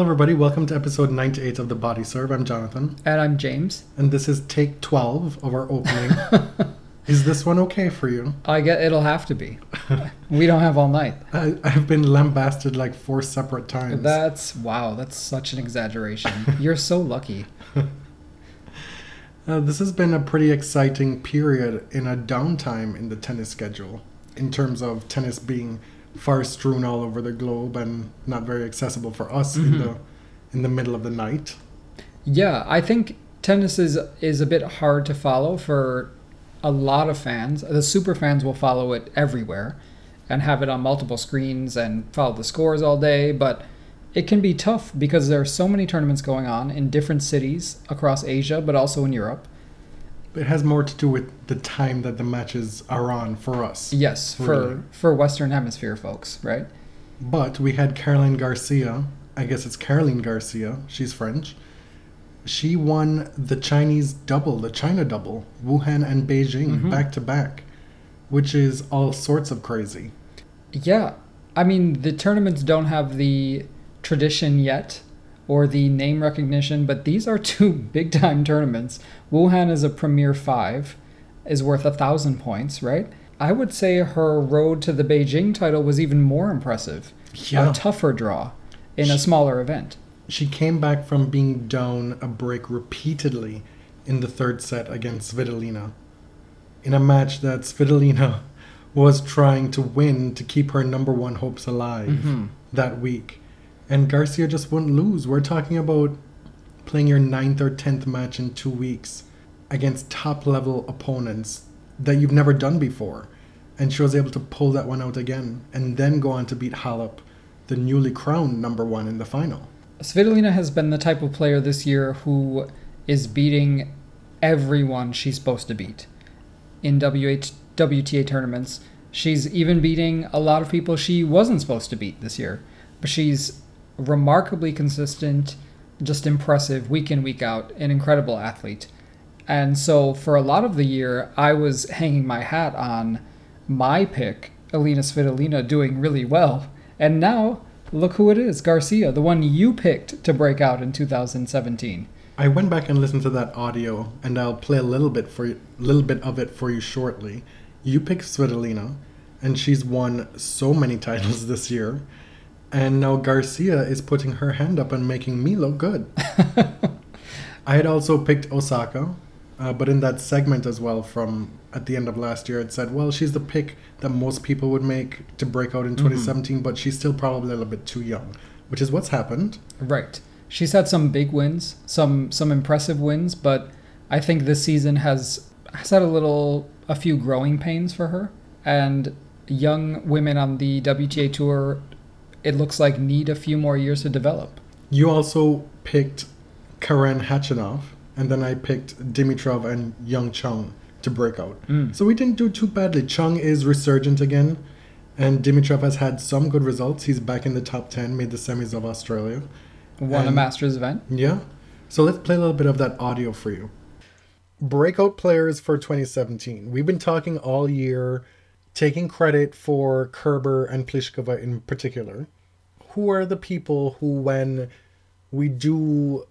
Hello, everybody. Welcome to episode 98 of The Body Serve. I'm Jonathan, And I'm James. and this is take 12 of our opening. is this one okay for you? I get it'll have to be. we don't have all night. I, I've been lambasted like four separate times. That's wow, that's such an exaggeration. You're so lucky. Uh, this has been a pretty exciting period in a downtime in the tennis schedule, in terms of tennis being far strewn all over the globe and not very accessible for us in mm-hmm. the in the middle of the night. Yeah, I think tennis is is a bit hard to follow for a lot of fans. The super fans will follow it everywhere and have it on multiple screens and follow the scores all day, but it can be tough because there are so many tournaments going on in different cities across Asia, but also in Europe. It has more to do with the time that the matches are on for us. Yes, for Really? for Western Hemisphere folks, right? But we had Caroline Garcia. I guess it's Caroline Garcia. She's French. She won the Chinese double, the China double, Wuhan and Beijing Mhm. back to back, which is all sorts of crazy. Yeah. I mean, the tournaments don't have the tradition yet or the name recognition, but these are two big time tournaments. Wuhan is a Premier 5, is worth a thousand points, right? I would say her road to the Beijing title was even more impressive. Yeah. A tougher draw in a smaller event. She came back from being down a break repeatedly in the third set against Svitolina. In a match that Svitolina was trying to win to keep her number one hopes alive Mhm. that week. And Garcia just wouldn't lose. We're talking about playing your ninth or tenth match in two weeks against top level opponents that you've never done before. And she was able to pull that one out again and then go on to beat Halep, the newly crowned number one in the final. Svitolina has been the type of player this year who is beating everyone she's supposed to beat in WH, WTA tournaments. She's even beating a lot of people she wasn't supposed to beat this year. But she's remarkably consistent, just impressive week in, week out, an incredible athlete. And so for a lot of the year, I was hanging my hat on my pick, Elina Svitolina, doing really well. And now, look who it is Garcia, the one you picked to break out in 2017. I went back and listened to that audio, and I'll play a little bit for you, little bit of it for you shortly. You picked Svitolina, and she's won so many titles this year, and now Garcia is putting her hand up and making me look good. I had also picked Osaka, uh, but in that segment as well from at the end of last year, it said, well, she's the pick that most people would make to break out in 2017, but she's still probably a little bit too young, which is what's happened. Right. She's had some big wins, some some impressive wins, but I think this season has has had a little a few growing pains for her. And young women on the WTA tour, it looks like need a few more years to develop. You also picked Karen Khachanov, and then I picked Dimitrov and Young Chung to break out. Mm. So we didn't do too badly. Chung is resurgent again, and Dimitrov has had some good results. He's back in the top 10, made the semis of Australia. Won a Masters event. Yeah. So let's play a little bit of that audio for you. Breakout players for 2017. We've been talking all year, taking credit for Kerber and Pliskova in particular. Who are the people who, when we do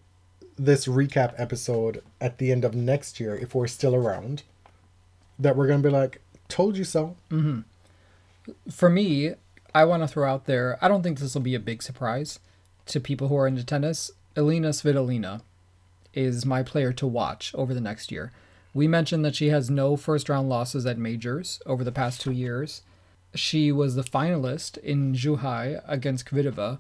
this recap episode at the end of next year, if we're still around, that we're going to be like, told you so? Mm-hmm. For me, I want to throw out there, I don't think this will be a big surprise to people who are into tennis. Elina Svitolina is my player to watch over the next year. We mentioned that she has no first round losses at majors over the past two years. She was the finalist in Zhuhai against Kvitova,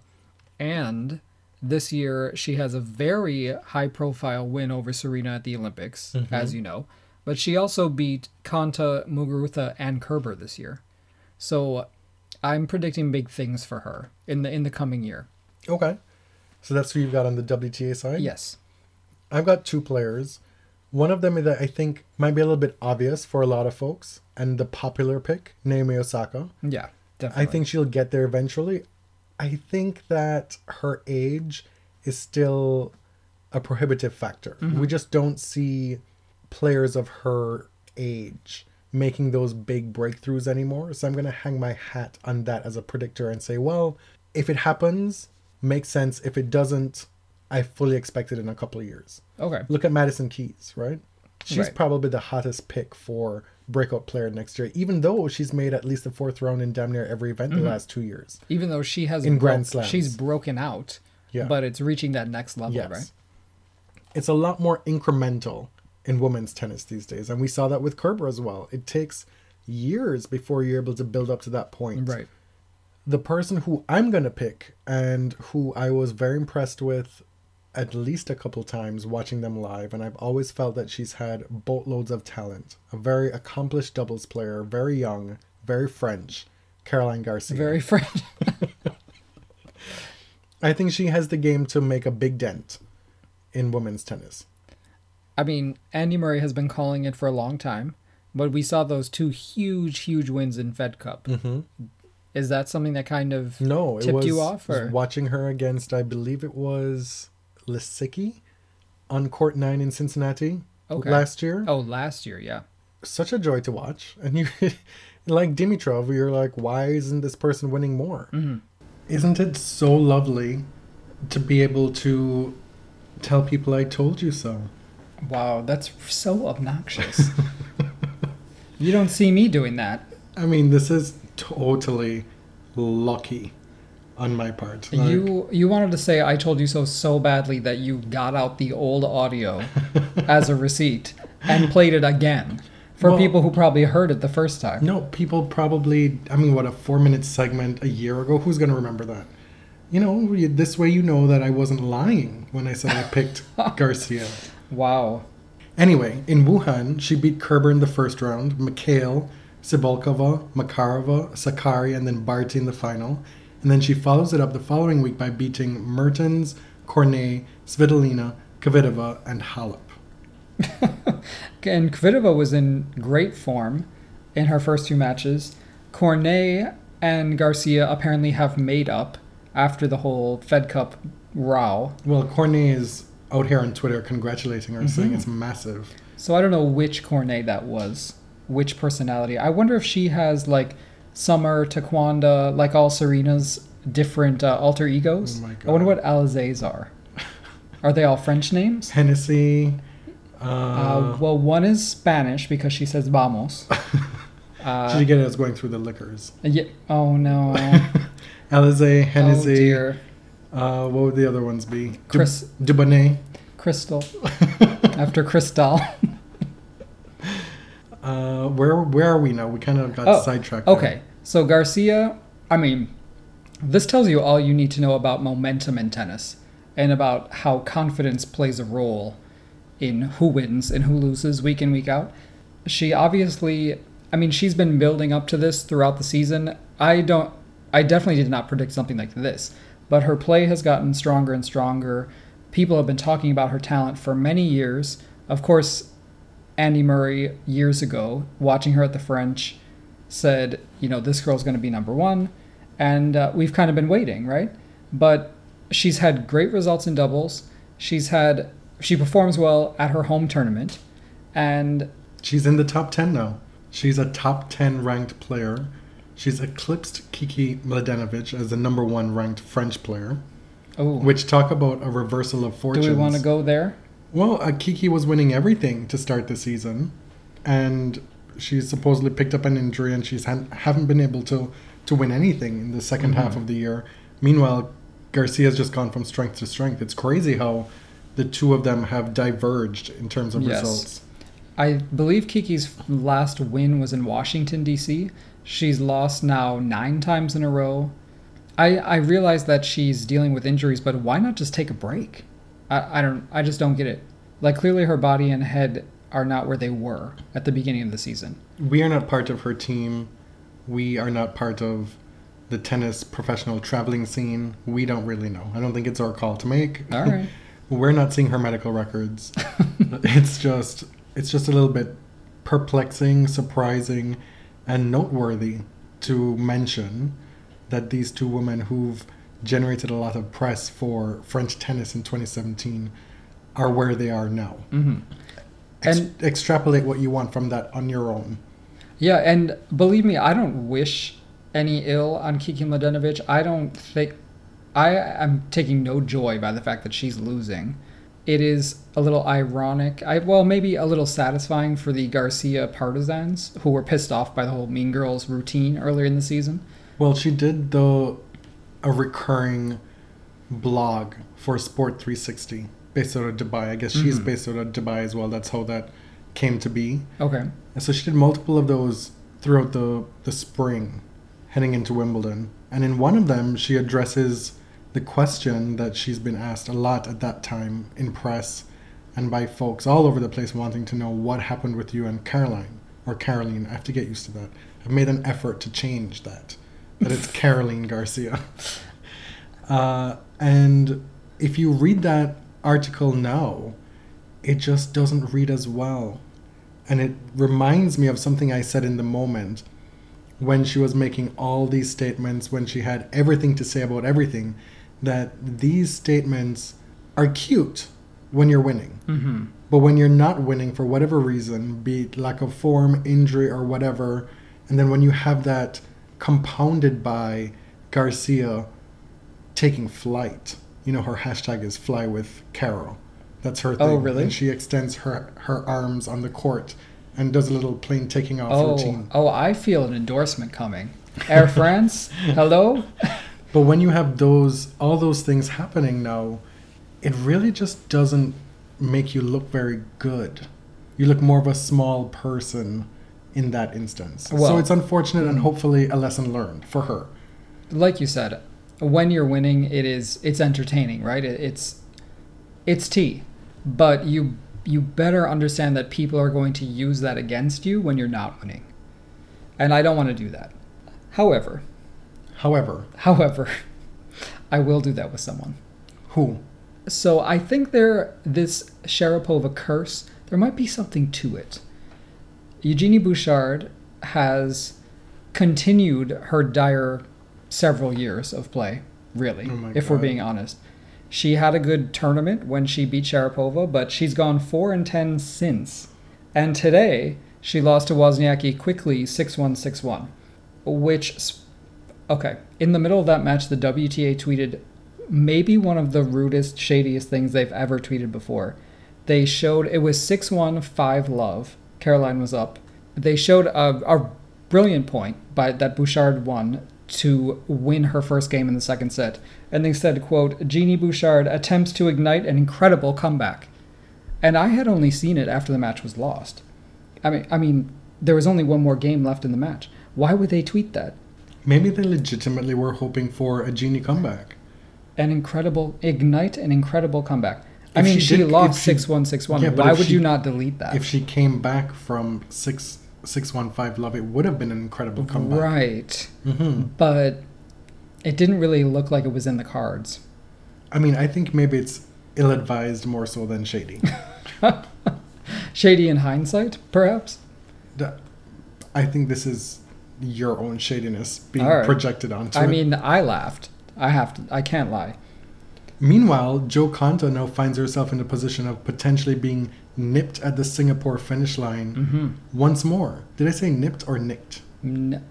and this year she has a very high profile win over Serena at the Olympics, mm-hmm. as you know. But she also beat Konta, Muguruza, and Kerber this year. So I'm predicting big things for her in the in the coming year. Okay. So that's who you've got on the WTA side? Yes. I've got two players. One of them that I think might be a little bit obvious for a lot of folks, and the popular pick, Naomi Osaka. Yeah, definitely. I think she'll get there eventually. I think that her age is still a prohibitive factor. Mm-hmm. We just don't see players of her age making those big breakthroughs anymore. So I'm going to hang my hat on that as a predictor and say, well, if it happens, makes sense. If it doesn't, I fully expect it in a couple of years. Okay. Look at Madison Keys, right? She's Right. probably the hottest pick for breakout player next year, even though she's made at least the fourth round in damn near every event Mm-hmm. the last two years. Even though she has In Grand Slams. she's broken out, Yeah. but it's reaching that next level, Yes. right? It's a lot more incremental in women's tennis these days. And we saw that with Kerber as well. It takes years before you're able to build up to that point. Right. The person who I'm going to pick and who I was very impressed with at least a couple times watching them live, and I've always felt that she's had boatloads of talent. A very accomplished doubles player, very young, very French, Caroline Garcia. Very French. I think she has the game to make a big dent in women's tennis. I mean, Andy Murray has been calling it for a long time, but we saw those two huge, huge wins in Fed Cup. Mm-hmm. Is that something that kind of No, tipped was, you off, was or watching her against, I believe it was Lisicki on court nine in Cincinnati Okay. last year. oh last year? Yeah. Such a joy to watch. And you, like Dimitrov, you're like, why isn't this person winning more? Mm-hmm. Isn't it so lovely to be able to tell people I told you so? Wow, that's so obnoxious. you don't see me doing that. I mean, this is totally lucky on my part. Like, you you wanted to say I told you so so badly that you got out the old audio as a receipt and played it again for Well- people who probably heard it the first time. No, people probably. I mean, what a four-minute segment a year ago. Who's gonna remember that? You know, this way you know that I wasn't lying when I said I picked Garcia. Wow. Anyway, in Wuhan, she beat Kerber in the first round, Mikhail, Cibulkova, Makarova, Sakkari, and then Barty in the final. And then she follows it up the following week by beating Mertens, Cornet, Svitolina, Kvitova, and Halep. And Kvitova was in great form in her first two matches. Cornet and Garcia apparently have made up after the whole Fed Cup row. Well, Cornet is out here on Twitter congratulating her, saying it's mm-hmm. massive. So I don't know which Cornet that was, which personality. I wonder if she has like Summer, Taquanda, like all Serena's different uh, alter egos. Oh my I wonder what Alizé's are. Are they all French names? Hennessy. Uh, Uh, well, one is Spanish because she says vamos. Uh, did you get it? I was going through the liquors. yeah, oh no. Alizé, oh Hennessy. dear. uh, what would the other ones be? Chris- Dubonnet. Crystal. After Crystal. Uh, where where are we now? We kind of got Oh, sidetracked. there. So Garcia, I mean, this tells you all you need to know about momentum in tennis and about how confidence plays a role in who wins and who loses week in, week out. She obviously, I mean, she's been building up to this throughout the season. I don't, I definitely did not predict something like this, but her play has gotten stronger and stronger. People have been talking about her talent for many years. Of course, Andy Murray years ago, watching her at the French, said, you know, this girl's going to be number one. And uh, we've kind of been waiting, right? But she's had great results in doubles. She's had, she performs well at her home tournament. And She's in the top 10 now. She's a top 10 ranked player. She's eclipsed Kiki Mladenovic as the number one ranked French player. oh, Which talk about a reversal of fortune. do we want to go there? Well, uh, Kiki was winning everything to start the season, and she's supposedly picked up an injury, and she's haven't been able to to win anything in the 2nd mm-hmm. half of the year. Meanwhile, Garcia's just gone from strength to strength. It's crazy how the two of them have diverged in terms of Yes. results. I believe Kiki's last win was in Washington, D.C. She's lost now nine times in a row. I, I realize that she's dealing with injuries, but why not just take a break? I, I don't I just don't get it. Like clearly her body and head are not where they were at the beginning of the season. We are not part of her team. We are not part of the tennis professional traveling scene. We don't really know. I don't think it's our call to make. All right. We're not seeing her medical records. it's just it's just a little bit perplexing, surprising, and noteworthy to mention that these two women who've generated a lot of press for French tennis in 2017 are where they are now. hmm Ex- And- extrapolate what you want from that on your own. Yeah, and believe me, I don't wish any ill on Kiki Mladenovic. I don't think I am taking no joy by the fact that she's losing. It is a little ironic. I well, maybe a little satisfying for the Garcia partisans who were pissed off by the whole Mean Girls routine earlier in the season. Well, she did the a recurring blog for Sport 360 based out of Dubai. I guess she's Mhm. based out of Dubai as well. That's how that came to be. Okay. And so she did multiple of those throughout the, the spring, heading into Wimbledon. And in one of them, she addresses the question that she's been asked a lot at that time in press and by folks all over the place wanting to know what happened with you and Caroline or Caroline. I have to get used to that. I've made an effort to change that. That it's Caroline Garcia. Uh, and if you read that article now, it just doesn't read as well. And it reminds me of something I said in the moment when she was making all these statements, when she had everything to say about everything, that these statements are cute when you're winning. Mm-hmm. But when you're not winning for whatever reason, be it lack of form, injury, or whatever, and then when you have that compounded by Garcia taking flight, you know, her hashtag is fly with Carol. That's her oh, thing. Oh, really? And she extends her, her arms on the court and does a little plane taking off Oh, routine. oh, I feel an endorsement coming. Air France, hello. But when you have those all those things happening now, it really just doesn't make you look very good. You look more of a small person in that instance. Well, so it's unfortunate and hopefully a lesson learned for her. like you said, when you're winning, it is it's entertaining, right? It, it's it's tea, but you you better understand that people are going to use that against you when you're not winning, and I don't want to do that. However, However, however, I will do that with someone. who? So I think there this Sharapova curse. There might be something to it. Eugenie Bouchard has continued her dire several years of play. Really, Oh if we're being honest, she had a good tournament when she beat Sharapova, but she's gone four and ten since. And today she lost to Wozniacki quickly, six one six one, which. s- Okay, in the middle of that match, the WTA tweeted maybe one of the rudest, shadiest things they've ever tweeted before. They showed it was 6 1 5 love. Caroline was up. They showed a, a brilliant point by that Bouchard won to win her first game in the second set. And they said, quote, Genie Bouchard attempts to ignite an incredible comeback. And I had only seen it after the match was lost. I mean I mean, there was only one more game left in the match. Why would they tweet that? Maybe they legitimately were hoping for a Genie comeback. an incredible ignite an incredible comeback. I If mean, she she, did- lost six one six one. Why would she- you not delete that? If she came back from six six one five love, it would have been an incredible comeback. right, hmm but it didn't really look like it was in the cards. I mean, I think maybe it's ill advised more so than shady. Shady in hindsight, perhaps. I think this is your own shadiness being right. projected onto I it. mean, I laughed. I have to. I can't lie. Meanwhile, Jo Konta now finds herself in a position of potentially being nipped at the Singapore finish line Mm-hmm. once more. Did I say nipped or nicked? N-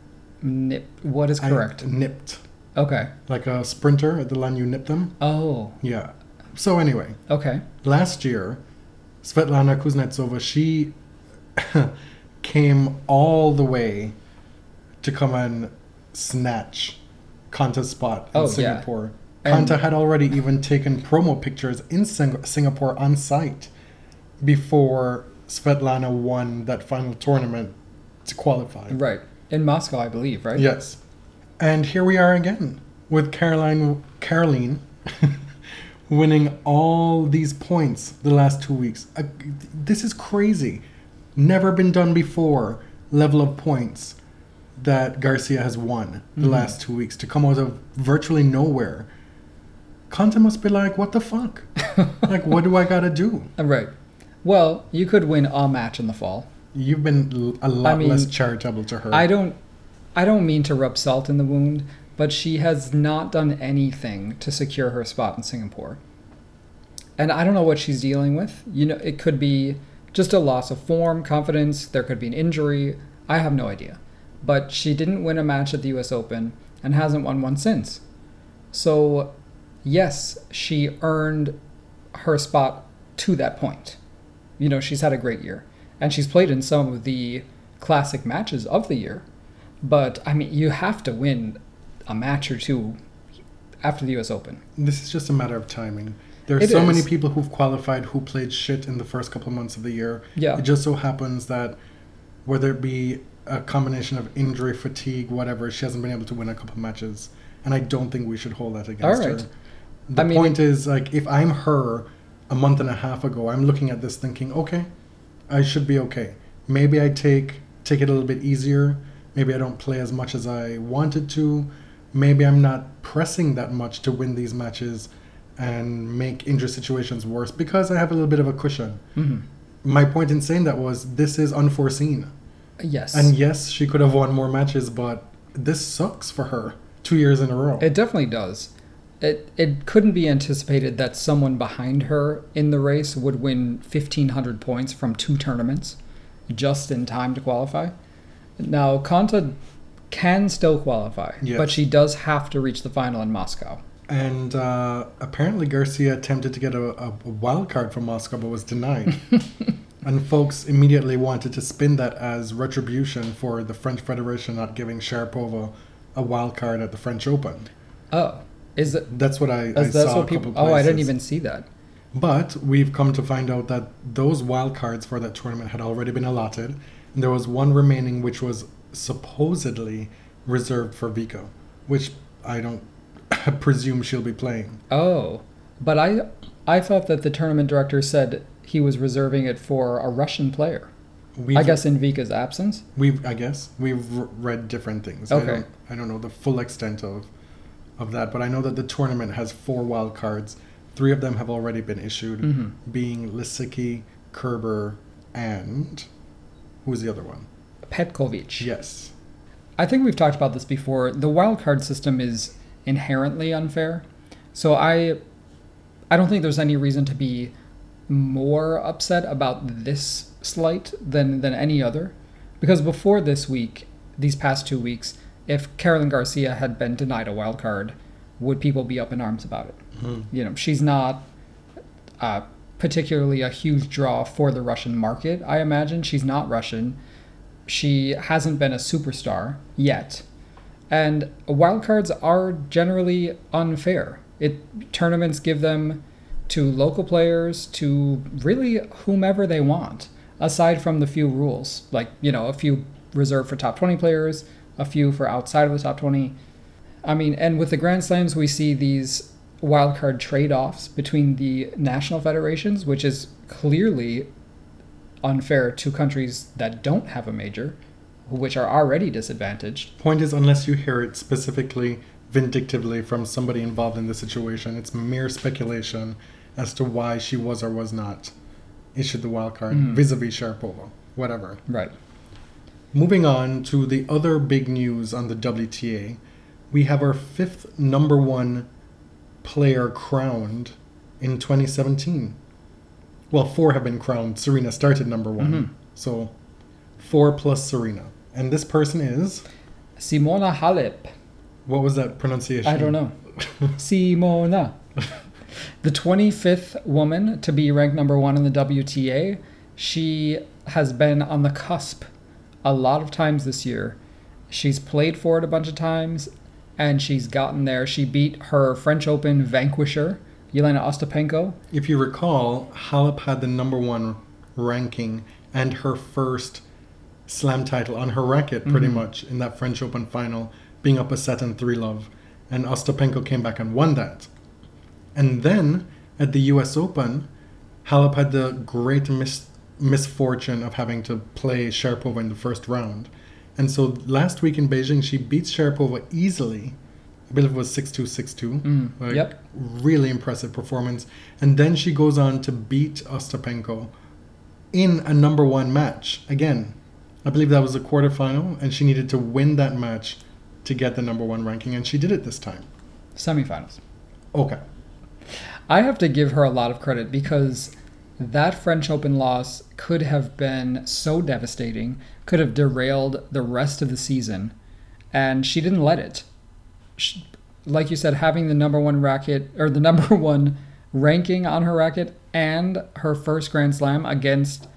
nip. What is I- correct? nipped. okay. Like a sprinter at the line you nip them? Oh. Yeah. So, anyway, Okay. last year, Svetlana Kuznetsova, she came all the way to come and snatch Konta's spot in Oh, yeah. Singapore. And- Konta had already even taken promo pictures in Sing- Singapore on site before Svetlana won that final tournament to qualify. Right. In Moscow, I believe. Right. Yes. And here we are again with Caroline Caroline winning all these points the last two weeks. Uh, this is crazy. Never been done before. Level of points that Garcia has won the Mhm. last two weeks to come out of virtually nowhere Konta must be like, what the fuck? like, what do I gotta do? Uh, Right. Well, you could win a match in the fall. You've been a lot mean, less charitable to her. I don't I don't mean to rub salt in the wound, but she has not done anything to secure her spot in Singapore. And I don't know what she's dealing with. You know, it could be just a loss of form, confidence, there could be an injury. I have no idea. But she didn't win a match at the US Open and hasn't won one since. So, yes, she earned her spot to that point. You know, she's had a great year. And she's played in some of the classic matches of the year. But, I mean, you have to win a match or two after the US Open. This is just a matter of timing. There are It so many people who've qualified who played shit in the first couple months of the year. Yeah. It just so happens that whether it be a combination of injury, fatigue, whatever, she hasn't been able to win a couple matches. And I don't think we should hold that against All right. her. The I mean- point is, like, if I'm her a month and a half ago, I'm looking at this thinking, okay, I should be okay. Maybe I take take it a little bit easier. Maybe I don't play as much as I wanted to. Maybe I'm not pressing that much to win these matches and make injury situations worse because I have a little bit of a cushion. Mhm. My point in saying that was this is unforeseen. Yes. And yes, she could have won more matches, but this sucks for her. Two years in a row. It definitely does. It it couldn't be anticipated that someone behind her in the race would win 1500 points from two tournaments just in time to qualify. Now, Konta can still qualify, Yes. but she does have to reach the final in Moscow. And uh, apparently Garcia attempted to get a, a wild card from Moscow, but was denied. and folks immediately wanted to spin that as retribution for the French Federation not giving Sharapova a wild card at the French Open. Oh, is it That's what I, I that's, saw what people Oh, I didn't even see that. But we've come to find out that those wild cards for that tournament had already been allotted, and there was one remaining which was supposedly reserved for Vika, which I don't presume she'll be playing. Oh, but I I thought that the tournament director said he was reserving it for a Russian player. We've, I guess in Vika's absence. we've I guess we've read different things. I Okay. don't, I don't know the full extent of of that, but I know that the tournament has four wild cards. Three of them have already been issued, Mhm. being Lisicki, Kerber, and who's the other one? Petkovic. Yes. I think we've talked about this before. The wildcard system is inherently unfair. So I I don't think there's any reason to be more upset about this slight than than any other. Because before this week, these past two weeks, if Caroline Garcia had been denied a wild card, would people be up in arms about it? Mhm. You know, she's not uh, particularly a huge draw for the Russian market. I imagine she's not Russian. She hasn't been a superstar yet, and wildcards are generally unfair. It tournaments give them to local players to really whomever they want, aside from the few rules, like you know a few reserved for top twenty players, a few for outside of the top twenty. I mean, and with the Grand Slams, we see these wildcard trade offs between the national federations, which is clearly unfair to countries that don't have a major, which are already disadvantaged. Point is, unless you hear it specifically, vindictively from somebody involved in the situation, it's mere speculation as to why she was or was not issued the wild card Mhm. vis-a-vis Sharapova. Whatever. Right. Moving on to the other big news on the WTA, we have our fifth number one player crowned in 2017. Well, four have been crowned. Serena started number one. Mhm. So four plus Serena. And this person is, Simona Halep. what was that pronunciation? I don't know. Simona. the 25th woman to be ranked number one in the WTA. She has been on the cusp a lot of times this year. She's played for it a bunch of times, and she's gotten there. She beat her French Open vanquisher, Jelena Ostapenko. If you recall, Halep had the number one ranking and her first slam title on her racket, pretty Mhm. much, in that French Open final, being up a set and three love. And Ostapenko came back and won that. And then at the US Open, Halep had the great mis- misfortune of having to play Sharapova in the first round. And so last week in Beijing, she beats Sharapova easily, I believe it was 6-2, 6-2. Mm, Like, yep. Really impressive performance. And then she goes on to beat Ostapenko in a number one match. Again, I believe that was a quarterfinal, and she needed to win that match to get the number one ranking, and she did it this time. Semifinals. Okay. I have to give her a lot of credit because that French Open loss could have been so devastating, could have derailed the rest of the season, and she didn't let it. She, like you said, having the number one racket or the number one ranking on her racket and her first Grand Slam against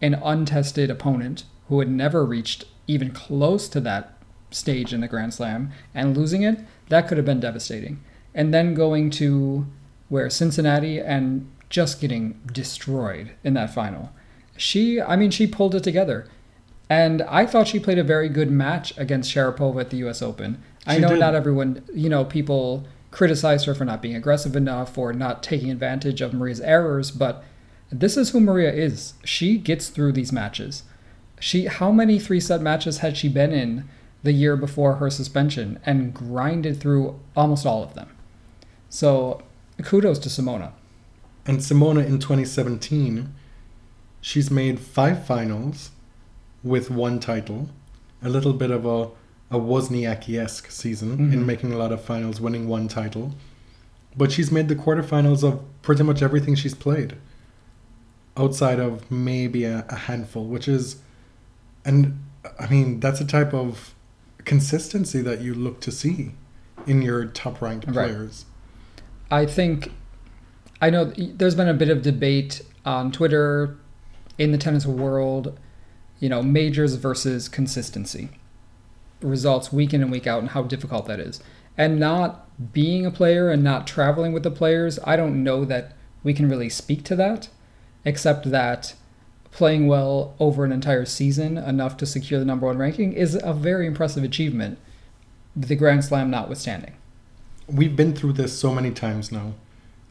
an untested opponent who had never reached even close to that stage in the Grand Slam and losing it, that could have been devastating. And then going to where Cincinnati and just getting destroyed in that final. She, I mean, she pulled it together. And I thought she played a very good match against Sharapova at the US Open. I know did. not everyone, you know, people criticize her for not being aggressive enough or not taking advantage of Maria's errors, but this is who Maria is. She gets through these matches. She how many three-set matches had she been in the year before her suspension and grinded through almost all of them. So, kudos to Simona. And Simona in 2017, she's made five finals with one title. A little bit of a, a Wozniacki esque season in Mhm. making a lot of finals, winning one title. But she's made the quarterfinals of pretty much everything she's played, outside of maybe a, a handful, which is, and I mean, that's a type of consistency that you look to see in your top ranked Right. players. I think I know there's been a bit of debate on Twitter in the tennis world, you know, majors versus consistency. Results week in and week out and how difficult that is. And not being a player and not traveling with the players, I don't know that we can really speak to that, except that playing well over an entire season, enough to secure the number one ranking, is a very impressive achievement, the Grand Slam notwithstanding. we've been through this so many times now.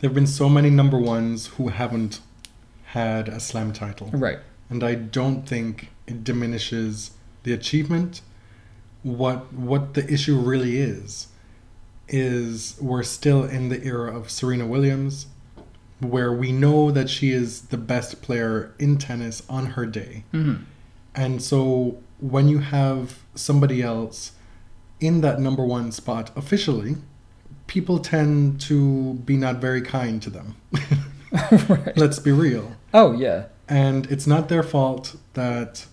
There have been so many number ones who haven't had a slam title. Right. And I don't think it diminishes the achievement. What what the issue really is is we're still in the era of Serena Williams where we know that she is the best player in tennis on her day. Mm-hmm. And so when you have somebody else in that number one spot officially, people tend to be not very kind to them. right. Let's be real. Oh yeah. And it's not their fault that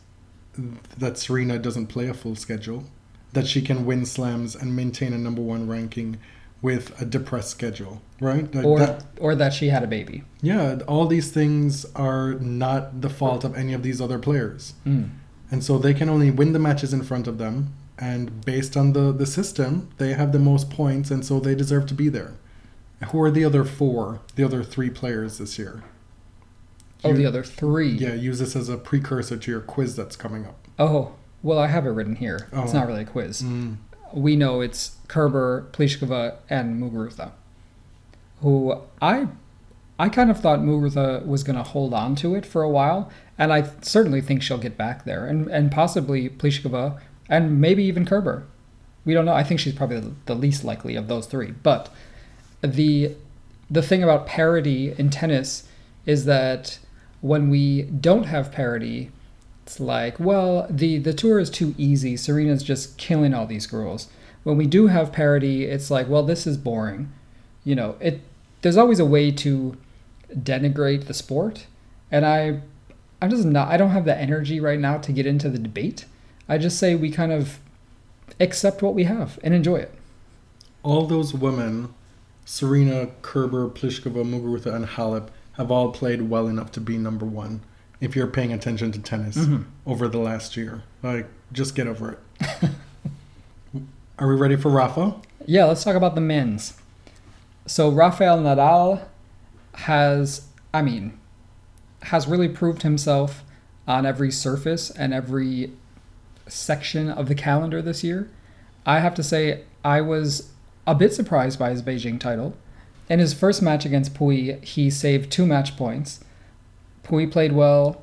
that Serena doesn't play a full schedule, that she can win slams and maintain a number one ranking with a depressed schedule, right? That- Or that- or that she had a baby. yeah, all these things are not the fault of any of these other players. Mm. And so they can only win the matches in front of them. And based on the, the system, they have the most points, and so they deserve to be there. Who are the other four, the other three players this year? Oh, You- the other three. Yeah, use this as a precursor to your quiz that's coming up. Oh, well, I have it written here. It's Oh. not really a quiz. Mm. We know it's Kerber, Pliskova, and Muguruza, who I, I kind of thought Muguruza was going to hold on to it for a while, and I certainly think she'll get back there, and and possibly Pliskova, and maybe even Kerber. We don't know. I think she's probably the- least likely of those three. But the the thing about parity in tennis is that when we don't have parity, it's like, well, the the tour is too easy. Serena's just killing all these girls. When we do have parity, it's like, well, this is boring. You know, it. There's always a way to denigrate the sport, and I, I'm just not. I don't have the energy right now to get into the debate. I just say we kind of accept what we have and enjoy it. All those women, Serena, Kerber, Pliskova, Muguruza, and Halep, have all played well enough to be number one. If you're paying attention to tennis Mhm. over the last year, like just get over it. Are we ready for Rafa? Yeah, let's talk about the men's. So Rafael Nadal has, I mean, has really proved himself on every surface and every section of the calendar this year. I have to say, I was a bit surprised by his Beijing title. In his first match against Pouille, he saved two match points. Pouille played well,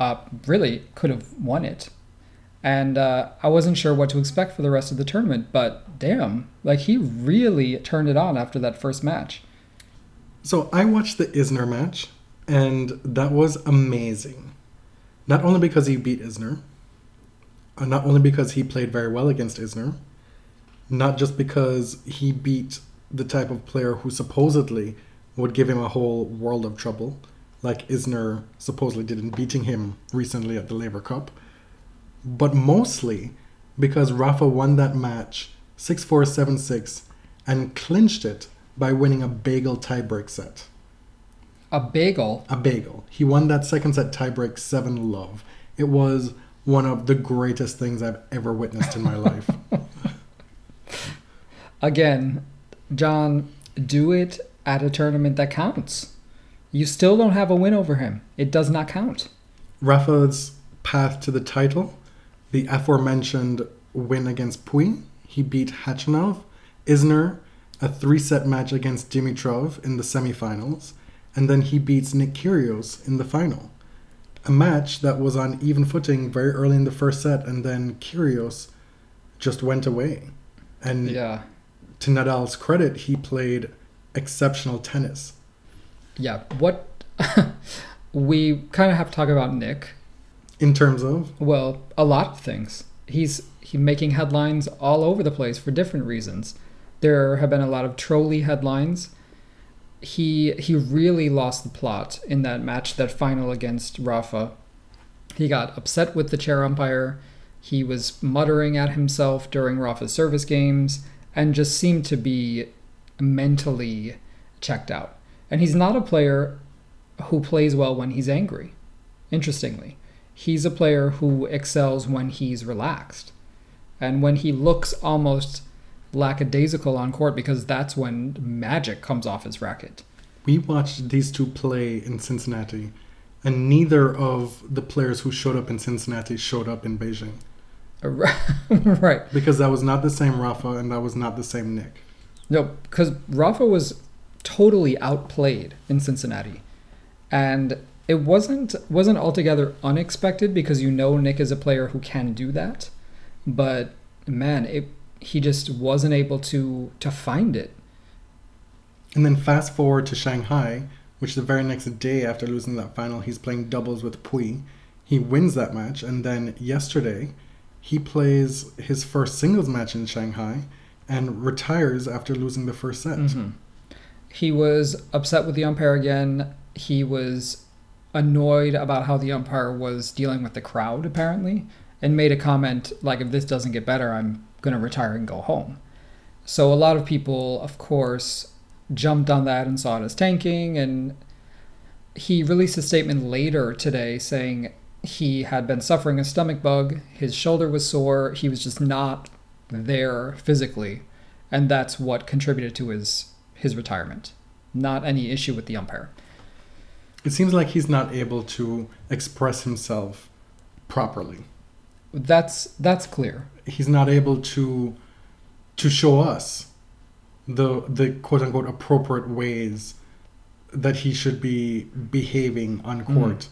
uh, really could have won it. And uh, I wasn't sure what to expect for the rest of the tournament, but damn, like he really turned it on after that first match. So I watched the Isner match, and that was amazing. Not only because he beat Isner, Uh, not only because he played very well against Isner, not just because he beat the type of player who supposedly would give him a whole world of trouble, like Isner supposedly did in beating him recently at the Laver Cup, but mostly because Rafa won that match 6 4 7 6 and clinched it by winning a bagel tiebreak set. A bagel? A bagel. He won that second set tiebreak 7 love. It was one of the greatest things I've ever witnessed in my life. Again, John, do it at a tournament that counts. You still don't have a win over him. It does not count. Rafa's path to the title, the aforementioned win against Pouille, he beat Khachanov, Isner, a three set match against Dimitrov in the semifinals, and then he beats Nick Kyrgios in the final. A match that was on even footing very early in the first set, and then Kyrgios just went away. And Yeah. to Nadal's credit, he played exceptional tennis. Yeah. What we kind of have to talk about Nick. In terms of, Well, a lot of things. He's he making headlines all over the place for different reasons. There have been a lot of trolley headlines. He he really lost the plot in that match, that final against Rafa. He got upset with the chair umpire. He was muttering at himself during Rafa's service games and just seemed to be mentally checked out. And he's not a player who plays well when he's angry. Interestingly, he's a player who excels when he's relaxed. And when he looks almost lackadaisical on court because that's when magic comes off his racket. we watched these two play in Cincinnati, and neither of the players who showed up in Cincinnati showed up in Beijing. right. Because that was not the same Rafa and that was not the same Nick. No, because Rafa was totally outplayed in Cincinnati, and it wasn't wasn't altogether unexpected because you know Nick is a player who can do that, but man, it he just wasn't able to to find it. And then fast forward to Shanghai, which the very next day after losing that final, he's playing doubles with Pouille. He wins that match, and then yesterday, he plays his first singles match in Shanghai and retires after losing the first set. Mhm. He was upset with the umpire again. He was annoyed about how the umpire was dealing with the crowd, apparently, and made a comment like, if this doesn't get better, I'm going to retire and go home. So a lot of people, of course, jumped on that and saw it as tanking. And he released a statement later today saying he had been suffering a stomach bug, his shoulder was sore, he was just not there physically, and that's what contributed to his his retirement. Not any issue with the umpire. It seems like he's not able to express himself properly. That's that's clear. He's not able to to show us the the quote unquote appropriate ways that he should be behaving on court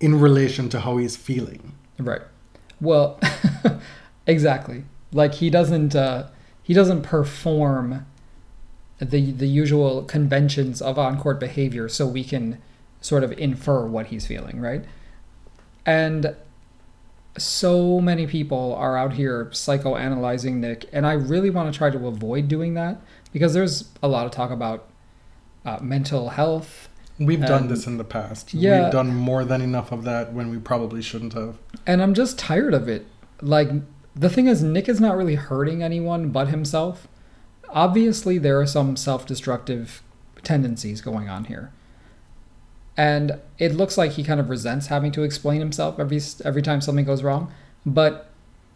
in relation to how he's feeling. Right. Well, exactly. Like he doesn't uh, he doesn't perform the the usual conventions of on court behavior, so we can sort of infer what he's feeling, right? And so many people are out here psychoanalyzing Nick, and I really want to try to avoid doing that because there's a lot of talk about uh, mental health We've done this in the past. yeah. We've done more than enough of that when we probably shouldn't have. And I'm just tired of it. Like, the thing is, Nick is not really hurting anyone but himself. Obviously, there are some self destructive tendencies going on here. And it looks like he kind of resents having to explain himself every, every time something goes wrong. But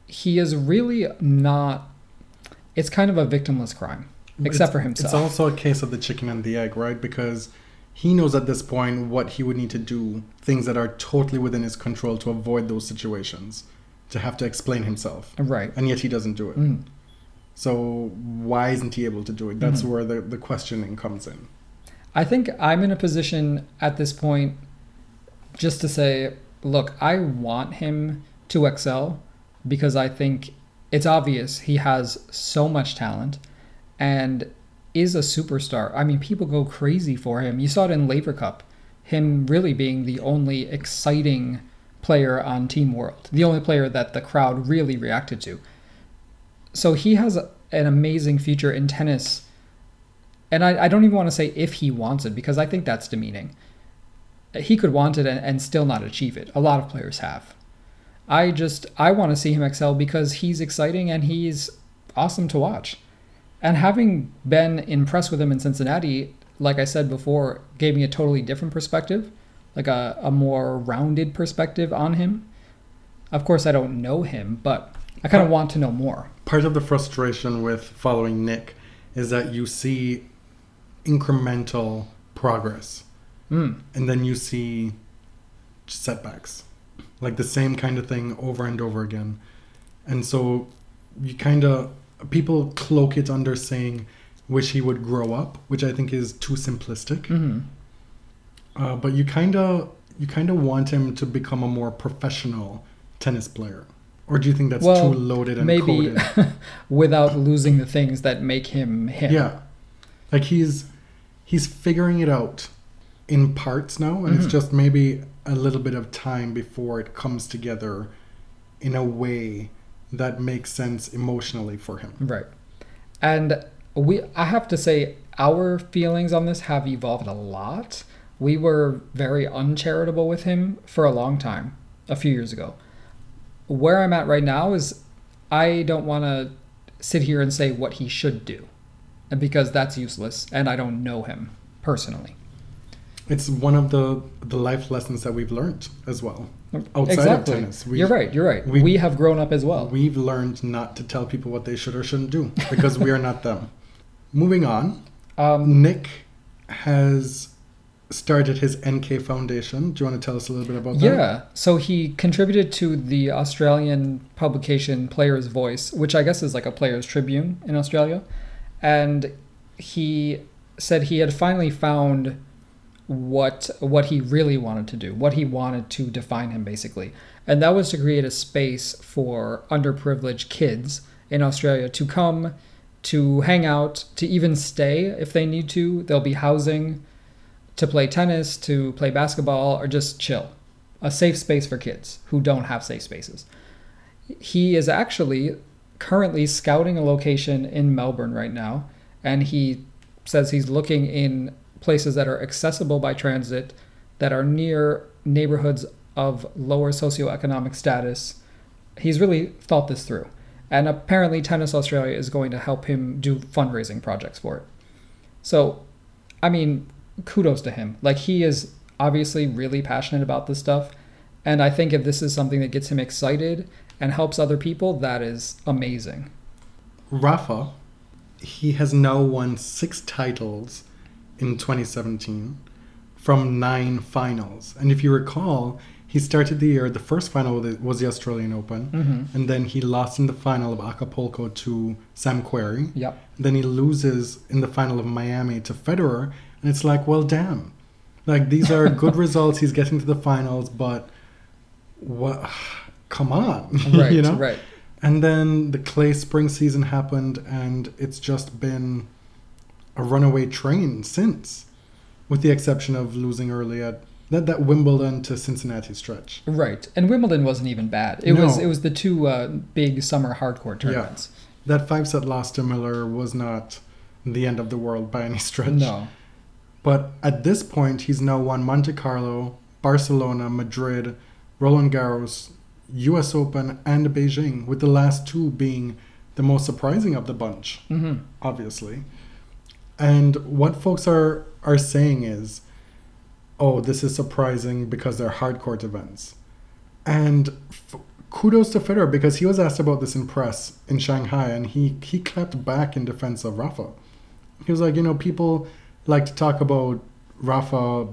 he is really not. It's kind of a victimless crime, except It's- for himself. It's also a case of the chicken and the egg, right? Because he knows at this point what he would need to do, things that are totally within his control to avoid those situations, to have to explain himself. right. And yet he doesn't do it. Mhm. So why isn't he able to do it? That's Mhm. where the, the questioning comes in. I think I'm in a position at this point just to say, look, I want him to excel because I think it's obvious he has so much talent and is a superstar. I mean, people go crazy for him. You saw it in Laver Cup, him really being the only exciting player on Team World, the only player that the crowd really reacted to. So he has an amazing future in tennis. And I, I don't even want to say if he wants it because I think that's demeaning. He could want it and, and still not achieve it. A lot of players have. I just I want to see him excel because he's exciting and he's awesome to watch. And having been impressed with him in Cincinnati, like I said before, gave me a totally different perspective, like a, a more rounded perspective on him. Of course, I don't know him, but I kind of want to know more. Part of the frustration with following Nick is that you see incremental progress Mm. and then you see setbacks. Like the same kind of thing over and over again. And so you kind of, people cloak it under saying, wish he would grow up, which I think is too simplistic. hmm Uh, but you kind of you kind of want him to become a more professional tennis player, or do you think that's Well, too loaded and Maybe coded? without losing the things that make him him. Yeah, like he's he's figuring it out in parts now, and Mhm. it's just maybe a little bit of time before it comes together in a way that makes sense emotionally for him. Right. And we I have to say our feelings on this have evolved a lot. We were very uncharitable with him for a long time, a few years ago. Where I'm at right now is I don't want to sit here and say what he should do. And because that's useless and I don't know him personally. It's one of the the life lessons that we've learned as well. Outside exactly. of tennis, we, You're right, you're right. we- We, have grown up as well. We've learned not to tell people what they should or shouldn't do because we are not them. Moving on, um, Nick has started his NK Foundation. Do you want to tell us a little bit about that? Yeah. So he contributed to the Australian publication Player's Voice, which I guess is like a Player's Tribune in Australia. And he said he had finally found what what he really wanted to do, what he wanted to define him basically. And that was to create a space for underprivileged kids in Australia to come to hang out, to even stay if they need to. There'll be housing to play tennis, to play basketball, or just chill. A safe space for kids who don't have safe spaces. He is actually currently scouting a location in Melbourne right now, and he says he's looking in places that are accessible by transit, that are near neighborhoods of lower socioeconomic status. He's really thought this through. And apparently, Tennis Australia is going to help him do fundraising projects for it. So, I mean, kudos to him. Like he is obviously really passionate about this stuff, and I think if this is something that gets him excited and helps other people, that is amazing. Rafa, he has now won six titles in 2017 from nine finals. And if you recall, he started the year, the first final was the Australian Open, Mm-hmm. and then he lost in the final of Acapulco to Sam Querrey. Yep. Then he loses in the final of Miami to Federer, and it's like, well, damn. Like these are good results. He's getting to the finals, but what? Come on, Right. you know. Right. And then the clay spring season happened, and it's just been a runaway train since, with the exception of losing early at that, that Wimbledon to Cincinnati stretch. Right. And Wimbledon wasn't even bad. It was it was the two uh, big summer hardcourt tournaments. Yeah. That five set loss to Muller was not the end of the world by any stretch. No. But at this point, he's now won Monte Carlo, Barcelona, Madrid, Roland Garros, US Open, and Beijing, with the last two being the most surprising of the bunch. hmm obviously. And what folks are are saying is, oh, this is surprising because they're hardcourt events. And f- kudos to Federer because he was asked about this in press in Shanghai and he he clapped back in defense of Rafa. He was like, you know, people like to talk about Rafa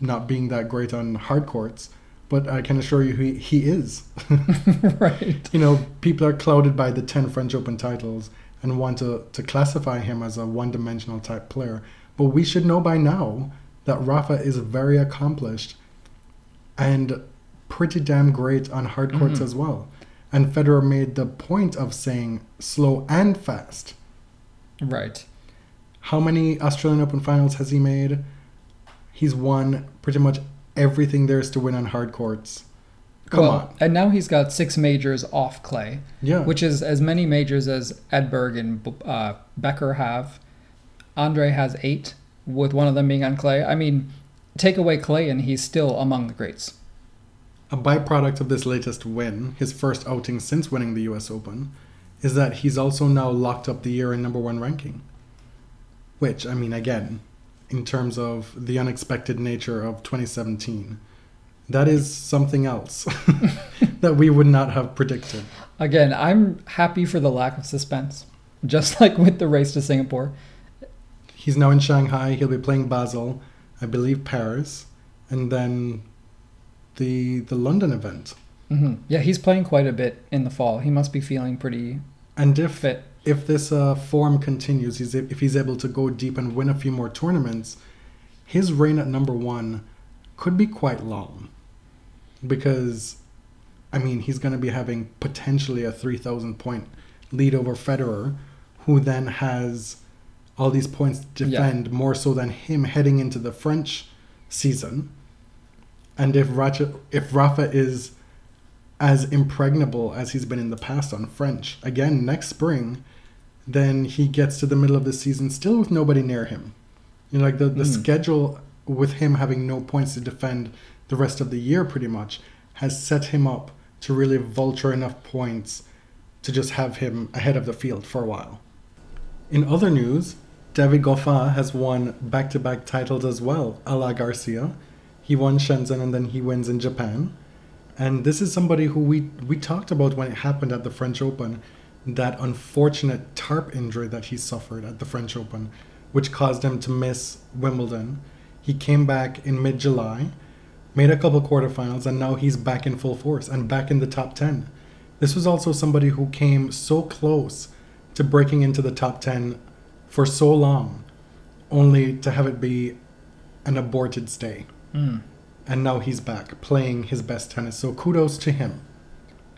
not being that great on hard courts, but I can assure you he, he is. right. you know, people are clouded by the 10 French Open titles and want to, to classify him as a one dimensional type player. But we should know by now that Rafa is very accomplished and pretty damn great on hard courts mm-hmm. as well. And Federer made the point of saying slow and fast. Right. How many Australian Open finals has he made? He's won pretty much everything there is to win on hard courts. Come Well, on. And now he's got six majors off clay, Yeah. which is as many majors as Edberg and uh, Becker have. Andre has eight, with one of them being on clay. I mean, take away clay, and he's still among the greats. A byproduct of this latest win, his first outing since winning the US Open, is that he's also now locked up the year in number one ranking. Which, I mean, again, in terms of the unexpected nature of 2017, that is something else that we would not have predicted. Again, I'm happy for the lack of suspense, just like with the race to Singapore. He's now in Shanghai, he'll be playing Basel, I believe Paris, and then the the London event. hmm Yeah, he's playing quite a bit in the fall. He must be feeling pretty And if fit. If this uh, form continues, he's if he's able to go deep and win a few more tournaments, his reign at number one could be quite long. Because, I mean, he's going to be having potentially a three thousand point lead over Federer, who then has all these points to Yeah. defend more so than him heading into the French season. And if Rafa, if Rafa is as impregnable as he's been in the past on French again next spring, then he gets to the middle of the season still with nobody near him. You know, like the, the Mm. schedule with him having no points to defend the rest of the year pretty much has set him up to really vulture enough points to just have him ahead of the field for a while. In other news, David Goffin has won back to back titles as well, a la Garcia. He won Shenzhen and then he wins in Japan. And this is somebody who we, we talked about when it happened at the French Open, that unfortunate tarp injury that he suffered at the French Open, which caused him to miss Wimbledon. He came back in mid July, made a couple quarterfinals, and now he's back in full force and back in the top 10. This was also somebody who came so close to breaking into the top 10 for so long, only to have it be an aborted stay. Mm. And now he's back playing his best tennis. So kudos to him.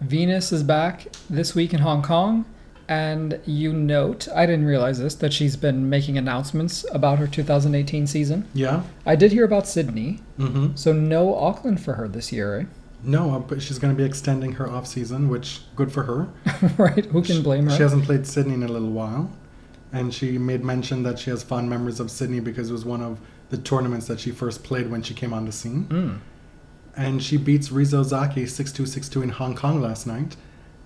Venus is back this week in Hong Kong, and you note, I didn't realize this, that she's been making announcements about her 2018 season. Yeah? I did hear about Sydney, Mm-hmm. so no Auckland for her this year, eh? No, uh, but she's going to be extending her off season, which good for her. right? Who can blame her? She hasn't played Sydney in a little while, and she made mention that she has fond memories of Sydney because it was one of the tournaments that she first played when she came on the scene. Mm. And she beats Risa Ozaki 6-2, 6-2 in Hong Kong last night,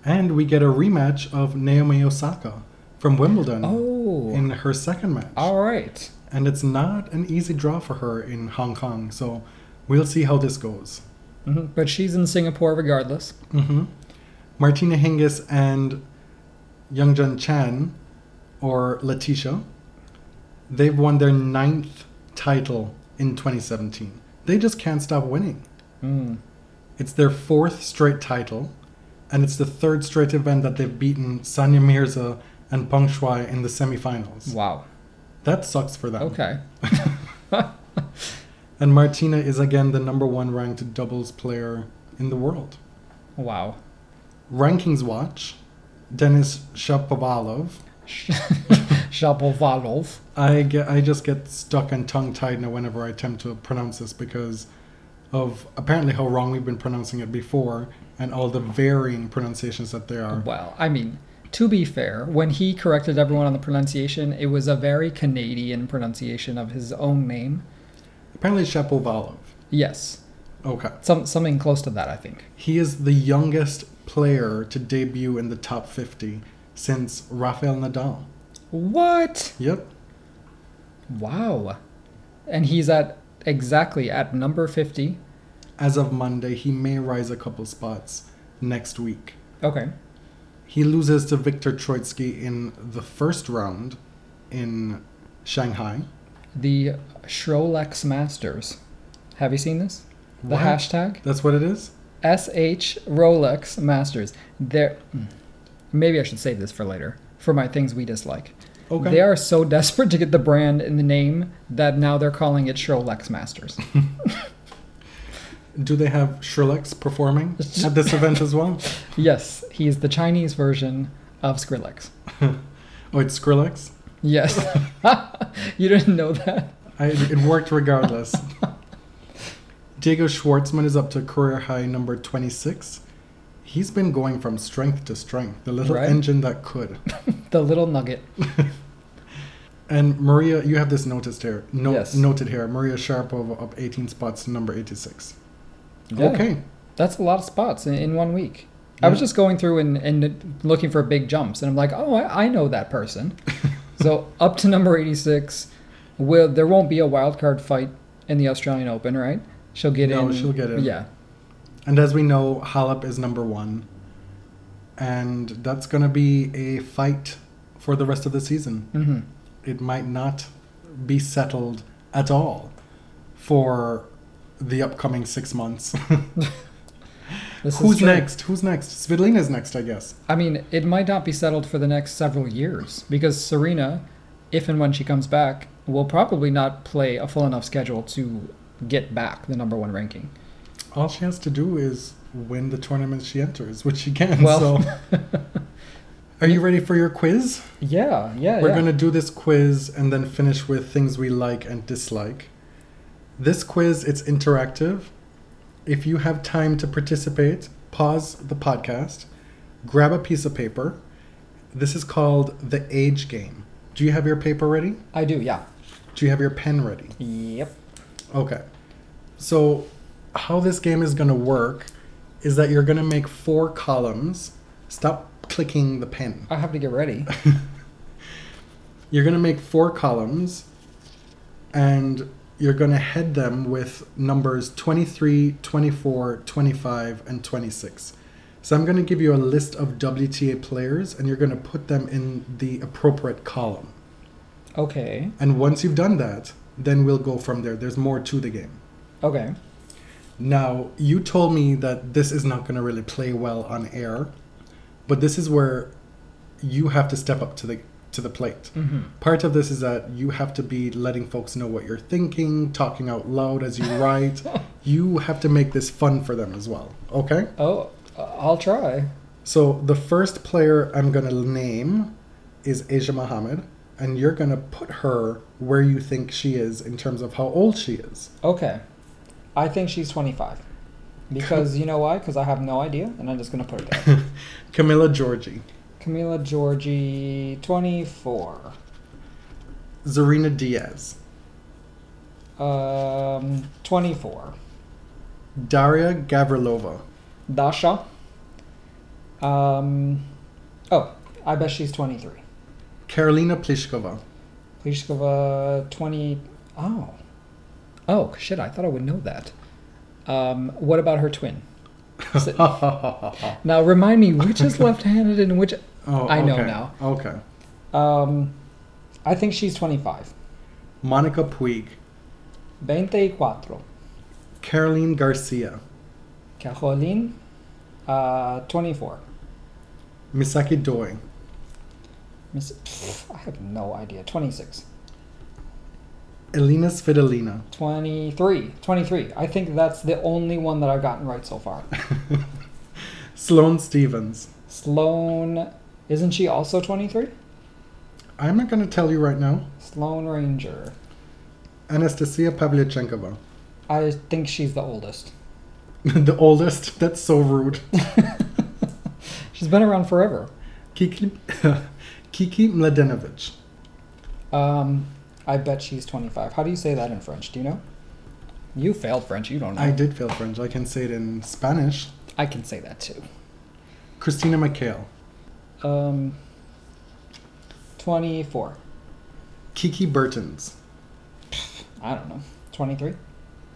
and we get a rematch of Naomi Osaka from Wimbledon Oh, in her second match. all right. And it's not an easy draw for her in Hong Kong, so we'll see how this goes. hmm But she's in Singapore regardless. hmm Martina Hingis and Yung-Jan Chan, or Latisha, they've won their ninth title in 2017. They just can't stop winning. Mm. It's their fourth straight title, and it's the third straight event that they've beaten Sania Mirza and Peng Shuai in the semifinals. Wow. That sucks for them. Okay. And Martina is again the number one ranked doubles player in the world. Wow. Rankings watch, Denis Shapovalov. Shapovalov. I get, I just get stuck and tongue tied now whenever I attempt to pronounce this because of apparently how wrong we've been pronouncing it before and all the varying pronunciations that there are. Well, I mean, to be fair, when he corrected everyone on the pronunciation, it was a very Canadian pronunciation of his own name. Apparently Shapovalov. Yes. Okay. Some something close to that, I think. He is the youngest player to debut in the top 50 since Rafael Nadal. What? Yep. Wow. And he's at exactly at number 50. As of Monday, he may rise a couple spots next week. Okay. He loses to Viktor Troicki in the first round in Shanghai. The Schrolex Masters. Have you seen this? The What? hashtag? That's what it is? SH Rolex Masters. There. Hmm, maybe I should save this for later. For my things we dislike. Okay. They are so desperate to get the brand in the name that now they're calling it Schrolex Masters. Do they have Skrillex performing at this event as well? Yes, he's the Chinese version of Skrillex. Oh, it's Skrillex? Yes. you didn't know that? I, it worked regardless. Diego Schwartzman is up to career high number 26. He's been going from strength to strength, the little Right. engine that could. The little nugget. And Maria, you have this noticed here. No, Yes. Noted here. Maria Sharapova up 18 spots to number 86. Yeah. Okay. That's a lot of spots in, in one week. I was just going through and, and looking for big jumps, and I'm like, oh, I, I know that person. so up to number 86, will there won't be a wild card fight in the Australian Open, right? She'll get No, in. she'll get in. Yeah. And as we know, Halep is number one. And that's going to be a fight for the rest of the season. hmm It might not be settled at all for the upcoming six months. Who's next? Who's next? Svitolina's next, I guess. I mean, it might not be settled for the next several years because Serena, if and when she comes back, will probably not play a full enough schedule to get back the number one ranking. All she has to do is win the tournament she enters, which she can. Well- so. Are you ready for your quiz? Yeah, yeah, We're yeah. going to do this quiz and then finish with things we like and dislike. This quiz, it's interactive. If you have time to participate, pause the podcast, grab a piece of paper. This is called the age game. Do you have your paper ready? I do, yeah. Do you have your pen ready? Yep. Okay. So, how this game is going to work is that you're going to make four columns. Stop clicking the pen. I have to get ready. You're going to make four columns and you're going to head them with numbers 23, 24, 25, and 26. So I'm going to give you a list of WTA players and you're going to put them in the appropriate column. Okay. And once you've done that, then we'll go from there. There's more to the game. Okay. Now, you told me that this is not going to really play well on air, but this is where you have to step up to the to the plate. Mm-hmm. Part of this is that you have to be letting folks know what you're thinking, talking out loud as you write. you have to make this fun for them as well. Okay? Oh, I'll try. So the first player I'm going to name is Asia Muhammad, and you're going to put her where you think she is in terms of how old she is. Okay. I think she's 25. Because you know why? Because I have no idea, and I'm just going to put it there. Camila Giorgi, Camila Giorgi, 24. Zarina Diyas, Um, 24. Daria Gavrilova, Dasha. Um, oh, I bet she's 23. Karolina Pliskova, Pliskova, 20. Oh. Oh, shit, I thought I would know that. Um, what about her twin? Oh, now, remind me, which is left handed and which. oh, I know okay. now. Okay. Um, I think she's 25. Monica Puig, 24. Caroline Garcia, Caroline, uh, 24. Misaki Doi, Miss, pff, I have no idea. 26. Elina Svitolina, 23. 23. I think that's the only one that I've gotten right so far. Sloane Stevens. Sloan, isn't she also 23? I'm not going to tell you right now. Sloan Ranger. Anastasia Pavlyuchenkova, I think she's the oldest. the oldest. That's so rude. She's been around forever. Kiki, Kiki Mladenovic, Um, I bet she's 25. How do you say that in French? Do you know? You failed French. You don't know. I did fail French. I can say it in Spanish. I can say that too. Christina McHale, Um, 24. Kiki Bertens, I don't know. 23?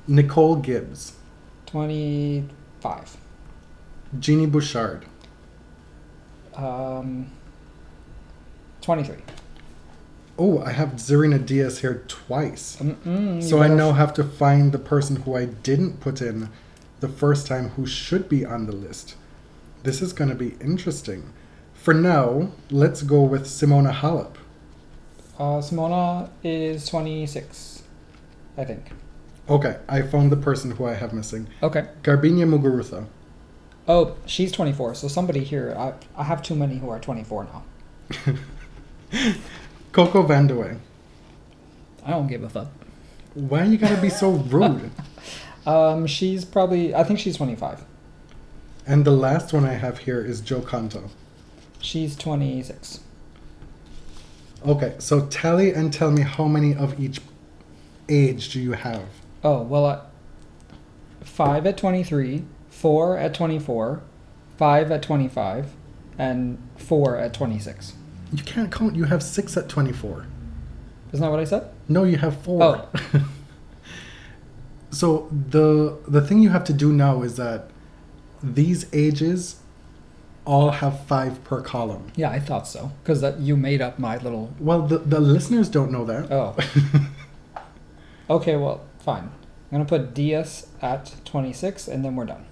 Nicole Gibbs, 25. Genie Bouchard, Um, 23. Oh, I have Zarina Diyas here twice. Mm-mm, So I now have to find the person who I didn't put in the first time who should be on the list. This is going to be interesting. For now, let's go with Simona Halep. Uh, Simona is 26, I think. Okay, I found the person who I have missing. Okay. Garbiñe Muguruza. Oh, she's 24. So somebody here, I, I have too many who are 24 now. Coco Vandeweghe. I don't give a fuck. Why you gotta be so rude? Um, she's probably, I think she's 25. and the last one I have here is Jo Konta. She's 26. Okay, so tally and tell me how many of each age do you have? Oh, well, uh, 5 at 23, 4 at 24, 5 at 25, and 4 at 26. You can't count. You have six at 24. Isn't that what I said? No, you have four. Oh. so the the thing you have to do now is that these ages all have five per column. Yeah, I thought so. Because that you made up my little. Well, the, the listeners don't know that. Oh. okay, well, fine. I'm going to put DS at 26, and then we're done.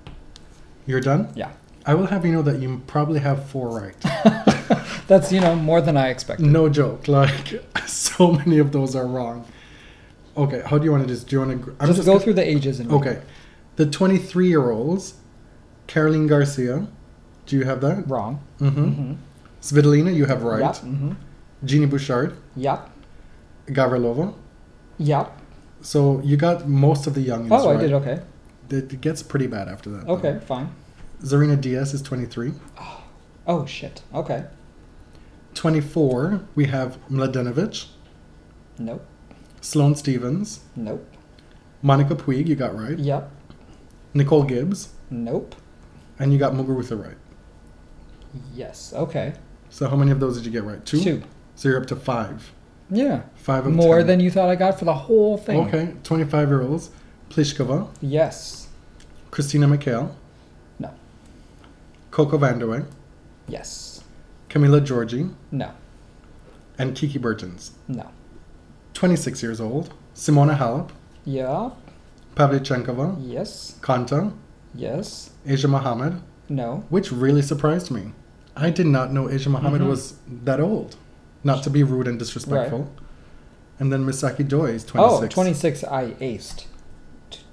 You're done? Yeah. I will have you know that you probably have four right. That's, you know, more than I expected. no joke. Like, so many of those are wrong. Okay, how do you want to just do you want to? I'm just, go gonna- through the ages and Okay, the 23 year olds, Caroline Garcia. Do you have that? Wrong. Mm-hmm. Mm-hmm. Svitolina, you have right. Yep. Mm-hmm. Genie Bouchard, Yep. Gavrilova. Yep. So you got most of the youngins Oh, right. I did okay. It gets pretty bad after that. though. Okay, fine. Zarina Diyas is 23. Oh, shit. Okay. 24, we have Mladenovic, Nope. Sloane Stevens, Nope. Monica Puig, you got right. Yep. Nicole Gibbs, Nope. and you got Muguruza right. Yes. Okay. So how many of those did you get right? Two? Two. So you're up to five. Yeah. Five of More 10. than you thought I got for the whole thing. Okay, 25 year olds. Pliskova, Yes. Christina McHale. Coco Vandeweghe, Yes. Camila Giorgi, No. and Kiki Bertens. No. 26 years old. Simona Halep, Yeah. Pavlyuchenkova, Yes. Konta, Yes. Asia Muhammad, No. which really surprised me. I did not know Asia Muhammad Mhm. was that old. Not to be rude and disrespectful. And then Misaki Doi is 26. Oh, 26 I aced.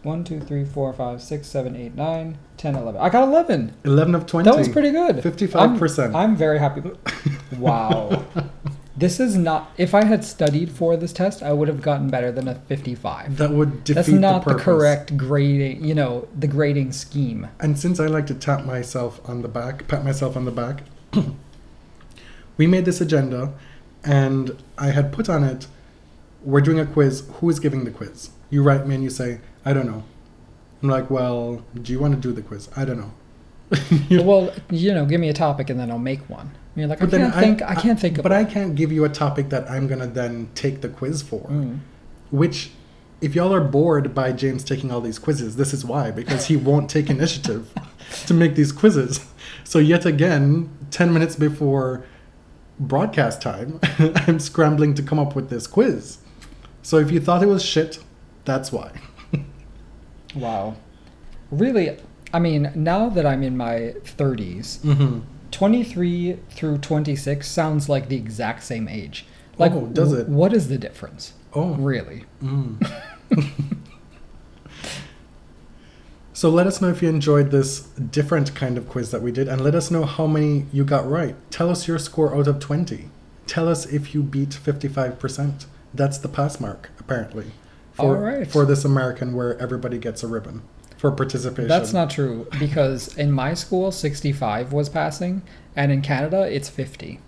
T- 1, 2, 3, 4, 5, 6, 7, 8, 9, 10, 11. I got 11. 11 of 20. That was pretty good. 55%. I'm, I'm very happy. Wow. this is not. If I had studied for this test, I would have gotten better than a 55. that would defeat That's not the the, correct grading, you know, the grading scheme. And since I like to tap myself on the back, pat myself on the back, we made this agenda and I had put on it, we're doing a quiz. Who is giving the quiz? You write me and you say, I don't know. I'm like, well, do you want to do the quiz? I don't know. You- Well, you know, give me a topic and then I'll make one. And you're like, I can't think. I, can't think of. But I can't give you a topic that I'm gonna then take the quiz for. Mm. Which, if y'all are bored by James taking all these quizzes, this is why because he won't take initiative to make these quizzes. So yet again, ten minutes before broadcast time, I'm scrambling to come up with this quiz. So if you thought it was shit, that's why. Wow. Really, I mean, now that I'm in my 30s, Mm-hmm. 23 through 26 sounds like the exact same age. Like, Oh, does it? What is the difference? Oh. Really? Mm. so let us know if you enjoyed this different kind of quiz that we did, and let us know how many you got right. Tell us your score out of 20. Tell us if you beat 55%. That's the pass mark, apparently, for, All right. for this American where everybody gets a ribbon for participation. That's not true because in my school, 65 was passing, and in Canada, it's 50.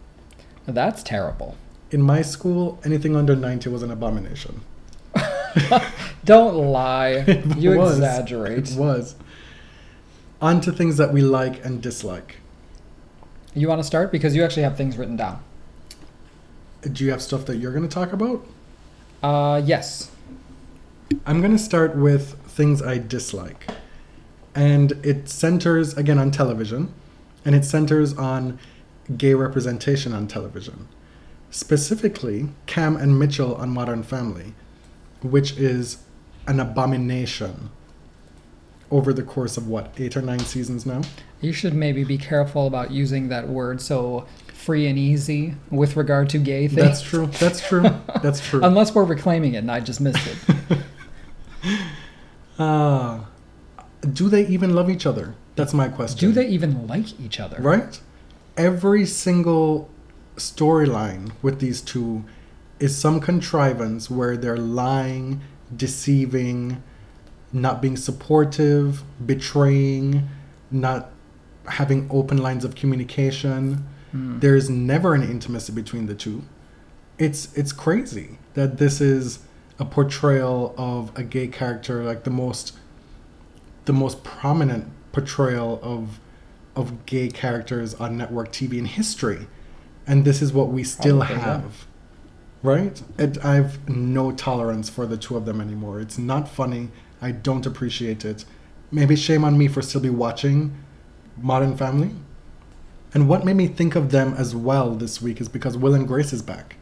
That's terrible. In my school, anything under 90 was an abomination. Don't lie. It you was. exaggerate. It was. On to things that we like and dislike. You want to start? Because you actually have things written down. Do you have stuff that you're going to talk about? Uh, yes. I'm going to start with things I dislike. And it centers, again, on television, and it centers on gay representation on television. Specifically, Cam and Mitchell on Modern Family, which is an abomination over the course of what, eight or nine seasons now? You should maybe be careful about using that word so free and easy with regard to gay things. That's true. That's true. That's true. Unless we're reclaiming it and I just missed it. Uh, do they even love each other? That's my question. Do they even like each other? Right? Every single storyline with these two is some contrivance where they're lying, deceiving, not being supportive, betraying, not having open lines of communication. Hmm. There's never an intimacy between the two. It's it's crazy that this is a portrayal of a gay character like the most the most prominent portrayal of of gay characters on network TV in history. And this is what we still have. Right? It, I have no tolerance for the two of them anymore. It's not funny. I don't appreciate it. Maybe shame on me for still be watching Modern Family. And what made me think of them as well this week is because Will and Grace is back.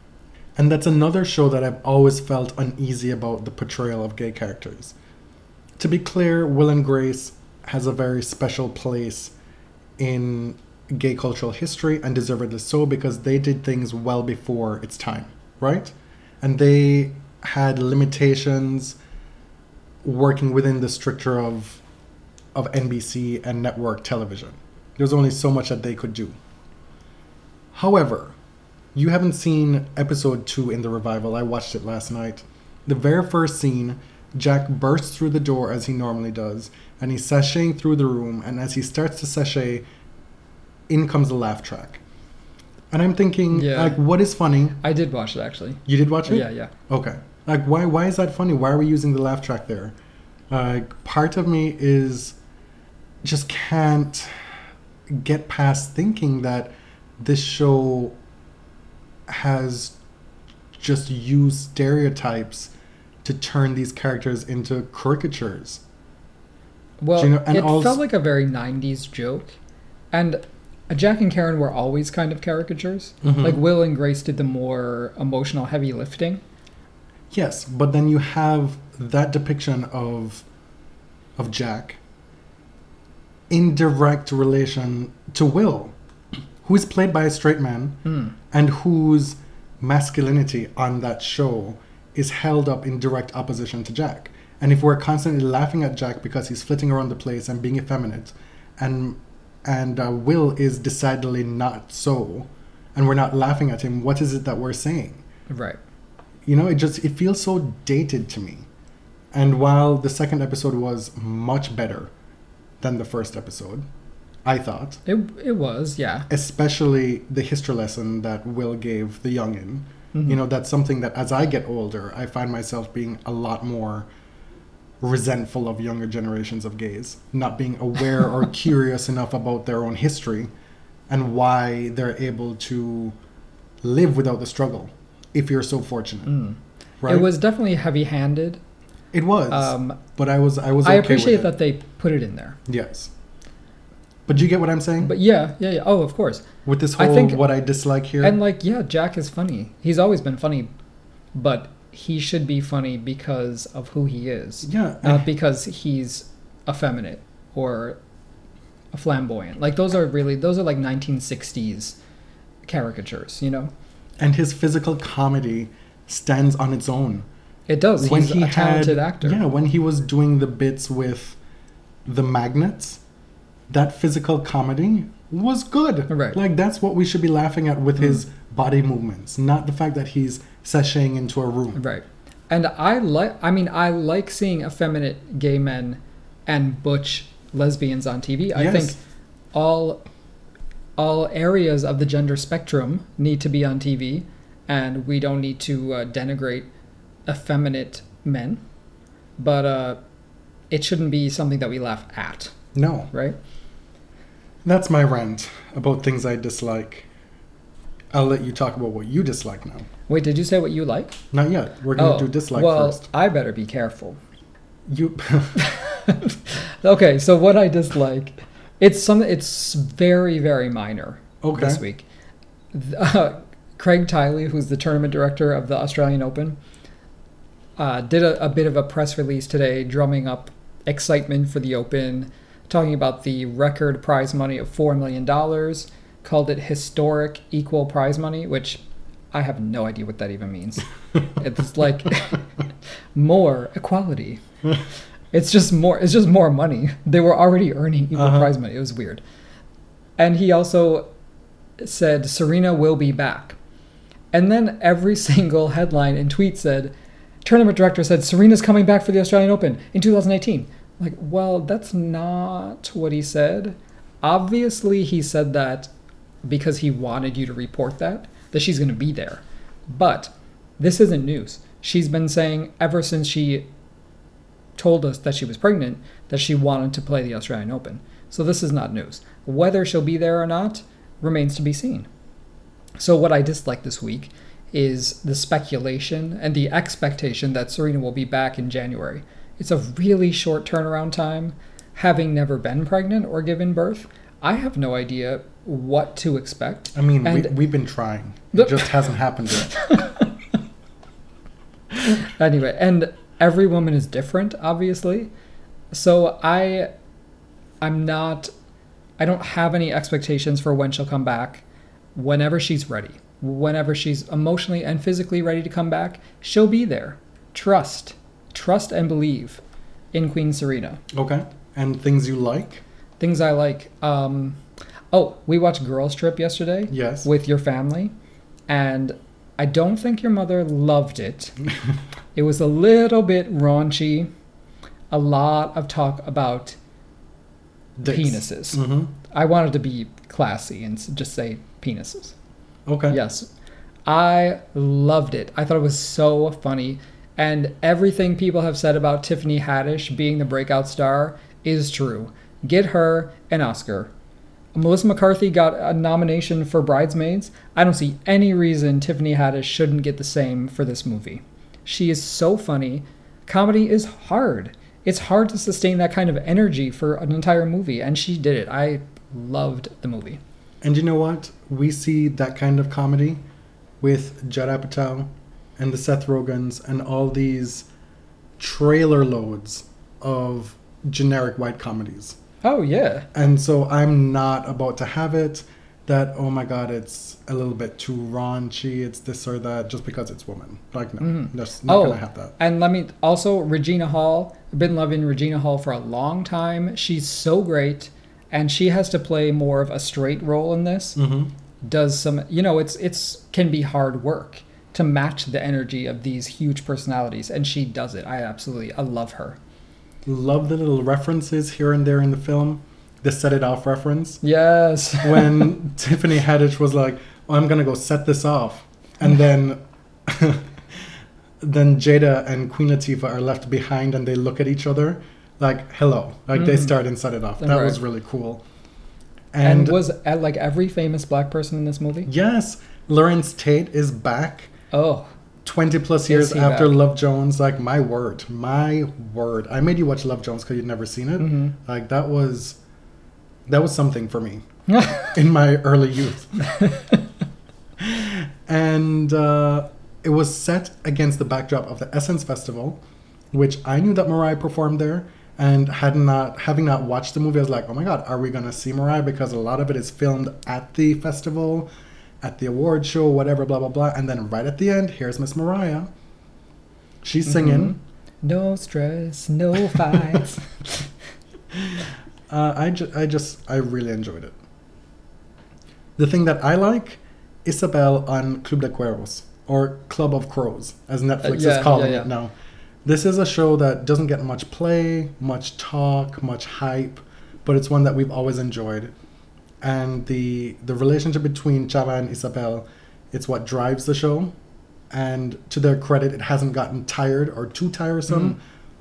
And that's another show that I've always felt uneasy about the portrayal of gay characters. To be clear, Will and Grace has a very special place in gay cultural history and deservedly so because they did things well before its time, right? And they had limitations working within the stricture of of NBC and network television. There's only so much that they could do. However, you haven't seen episode 2 in the revival. I watched it last night. The very first scene, Jack bursts through the door as he normally does, and he's sashaying through the room, and as he starts to sashay, in comes the laugh track. And I'm thinking, Yeah. like, what is funny? I did watch it actually. You did watch it? Yeah, yeah. Okay. Like, why? Why is that funny? Why are we using the laugh track there? Like, part of me is just can't get past thinking that this show has just used stereotypes to turn these characters into caricatures. Well, you know- and it also- felt like a very '90s joke, and Jack and Karen were always kind of caricatures. Mhm. Like Will and Grace did the more emotional, heavy lifting. Yes, but then you have that depiction of of Jack in direct relation to Will, who is played by a straight man Hmm. and whose masculinity on that show is held up in direct opposition to Jack. And if we're constantly laughing at Jack because he's flitting around the place and being effeminate, and and uh, Will is decidedly not so, and we're not laughing at him, what is it that we're saying? Right. you know it just it feels so dated to me and while the second episode was much better than the first episode i thought It it was, yeah. especially the history lesson that will gave the youngin Mhm. you know that's something that as i get older i find myself being a lot more resentful of younger generations of gays not being aware or curious enough about their own history and why they're able to live without the struggle if you're so fortunate Mm. right It was definitely heavy-handed. It was, Um, but I was I was. I appreciate with it. that they put it in there. Yes, but do you get what I'm saying? But yeah, yeah, yeah. Oh, of course. with this I whole think- what I dislike here, And like, yeah, Jack is funny. He's always been funny, but he should be funny because of who he is, yeah, not and, because he's effeminate or a flamboyant. Like those are really those are like 1960s caricatures. You know, and his physical comedy stands on its own. it does. He's a talented actor. Yeah, when he was doing the bits with the magnets, that physical comedy was good. Right. Like that's what we should be laughing at with Mm. his body movements, not the fact that he's sashaying into a room. Right. And I like I mean I like seeing effeminate gay men and butch lesbians on TV. Yes. I think all all areas of the gender spectrum need to be on TV and we don't need to uh, denigrate effeminate men. But uh it shouldn't be something that we laugh at, No, right? That's my rant about things I dislike. I'll let you talk about what you dislike now. Wait, did you say what you like? Not yet. We're gonna oh, do dislike well, first. I better be careful. You Okay, so what I dislike, it's some, it's very very minor okay? this week. Uh, Craig Tiley, who's the tournament director of the Australian Open, uh, did a, a bit of a press release today, drumming up excitement for the Open, talking about the record prize money of four million dollars. Called it historic equal prize money, which I have no idea what that even means. it's like more equality. It's just more. It's just more money. They were already earning equal Uh-huh. prize money. It was weird. And he also said Serena will be back. And then every single headline and tweet said, tournament director said Serena's coming back for the Australian Open in 2018. Like, well, that's not what he said. Obviously, he said that because he wanted you to report that, that she's going to be there. But this isn't news. She's been saying ever since she told us that she was pregnant that she wanted to play the Australian Open. So this is not news. Whether she'll be there or not remains to be seen. So what I dislike this week is the speculation and the expectation that Serena will be back in January. It's a really short turnaround time. Having never been pregnant or given birth, I have no idea what to expect. I mean, we, And- we've been trying. It just hasn't happened yet. anyway, and every woman is different, obviously. So I I'm not I don't have any expectations for when she'll come back. Whenever she's ready. Whenever she's emotionally and physically ready to come back, she'll be there. Trust. Trust and believe in Queen Serena. Okay. And things you like? Things I like. Um oh, we watched Girls Trip yesterday Yes. with your family, and I don't think your mother loved it. it was a little bit raunchy, a lot of talk about Dicks. penises. Mm-hmm. I wanted to be classy and just say penises. Okay. Yes. I loved it. I thought it was so funny. And everything people have said about Tiffany Haddish being the breakout star is true. Get her an Oscar. Melissa McCarthy got a nomination for Bridesmaids. I don't see any reason Tiffany Haddish shouldn't get the same for this movie. She is so funny. Comedy is hard. It's hard to sustain that kind of energy for an entire movie, and she did it. I loved the movie. And you know what? We see that kind of comedy with Judd Apatow and the Seth Rogens and all these trailer loads of generic white comedies. Oh, yeah. And so I'm not about to have it that, oh my god, it's a little bit too raunchy, it's this or that, just because it's woman. Like, no, Mhm. just not Oh. gonna have that. And let me also Regina Hall. I've been loving Regina Hall for a long time. She's so great, and she has to play more of a straight role in this. Mm-hmm. Does some, you know, it's it's can be hard work to match the energy of these huge personalities, and she does it. I absolutely, I love her. Love the little references here and there in the film. The set it off reference. Yes. when Tiffany Haddish was like, oh, "I'm gonna go set this off," and then then Jada and Queen Latifah are left behind, and they look at each other like, "Hello!" Like they Mhm. start and set it off. That Right. was really cool. and, And, was uh, like every famous black person in this movie. yes, Larenz Tate is back. Oh, 20 plus years after? Love Jones, like my word, my word. I made you watch Love Jones because you'd never seen it. Mhm. Like that was, that was something for me in my early youth. and uh, it was set against the backdrop of the Essence Festival, which I knew that Mariah performed there. And had not having not watched the movie, I was like, "Oh my god, are we gonna see Mariah?" Because a lot of it is filmed at the festival, at the award show, whatever, blah blah blah. And then right at the end, here's Miss Mariah. She's singing. no stress, no fights. Uh, I, ju- I just, I really enjoyed it. The thing that I like, Isabel on Club de Cuervos, or Club of Crows, as Netflix yeah, is calling yeah, yeah. it now. This is a show that doesn't get much play, much talk, much hype, but it's one that we've always enjoyed. And the the relationship between Chava and Isabel, it's what drives the show. And to their credit, it hasn't gotten tired or too tiresome. Mhm.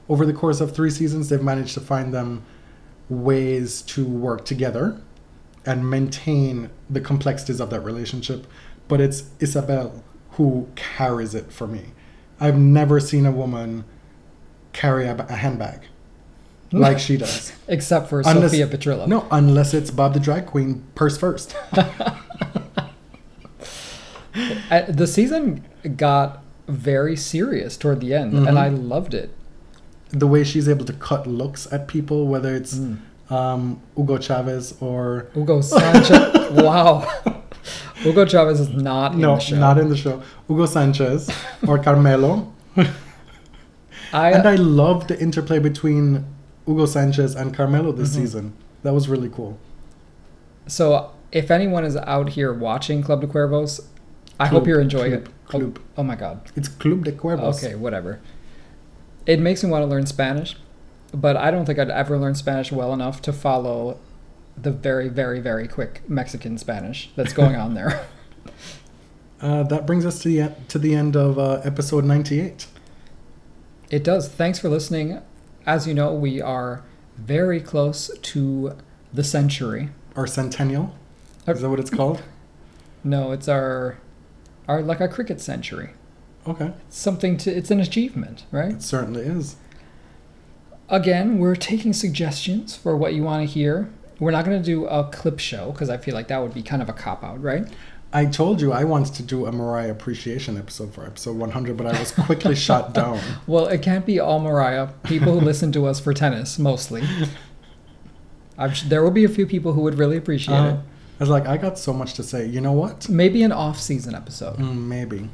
Over the course of three seasons, they've managed to find them ways to work together and maintain the complexities of that relationship. But it's Isabel who carries it for me. I've never seen a woman carry a, a handbag like she does. Except for Unless- Sophia Petrillo. No, unless it's Bob the Drag Queen, purse first. The season got very serious toward the end, Mhm. and I loved it. The way she's able to cut looks at people, whether it's Mm. um, Hugo Chavez or Hugo Sanchez. wow. Hugo Chavez is not in no, the show. No not in the show. Hugo Sanchez or Carmelo. I, and I love the interplay between Hugo Sanchez and Carmelo this Mhm. season. That was really cool. so if anyone is out here watching Club de Cuervos, I hope you're enjoying club, it. Oh, club. oh my god. It's Club de Cuervos. Okay, whatever. It makes me want to learn Spanish, but I don't think I'd ever learn Spanish well enough to follow the very, very, very quick Mexican Spanish that's going on there. Uh, that brings us to the to the end of uh, episode ninety eight. It does. Thanks for listening. As you know, we are very close to the century. Our centennial. Is that what it's called? No, it's our our like our cricket century. Okay, It's something to it's an achievement, right? it certainly is. Again, we're taking suggestions for what you want to hear. We're not going to do a clip show because I feel like that would be kind of a cop out, right? I told you I wanted to do a Mariah appreciation episode for episode 100, but I was quickly shot down. Well, it can't be all Mariah. People who listen to us for tennis mostly. I'm, sh- there will be a few people who would really appreciate Uh, it. I was like, I got so much to say. You know what? Maybe an off-season episode. Mm, maybe.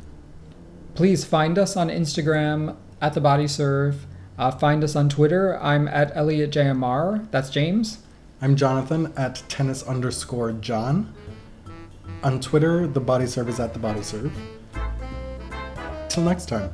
Please find us on Instagram at the Body Serve. Uh, find us on Twitter. I'm at Elliot JMR. That's James. I'm Jonathan at tennis underscore John. On Twitter, the body serve is at the body serve. Till next time.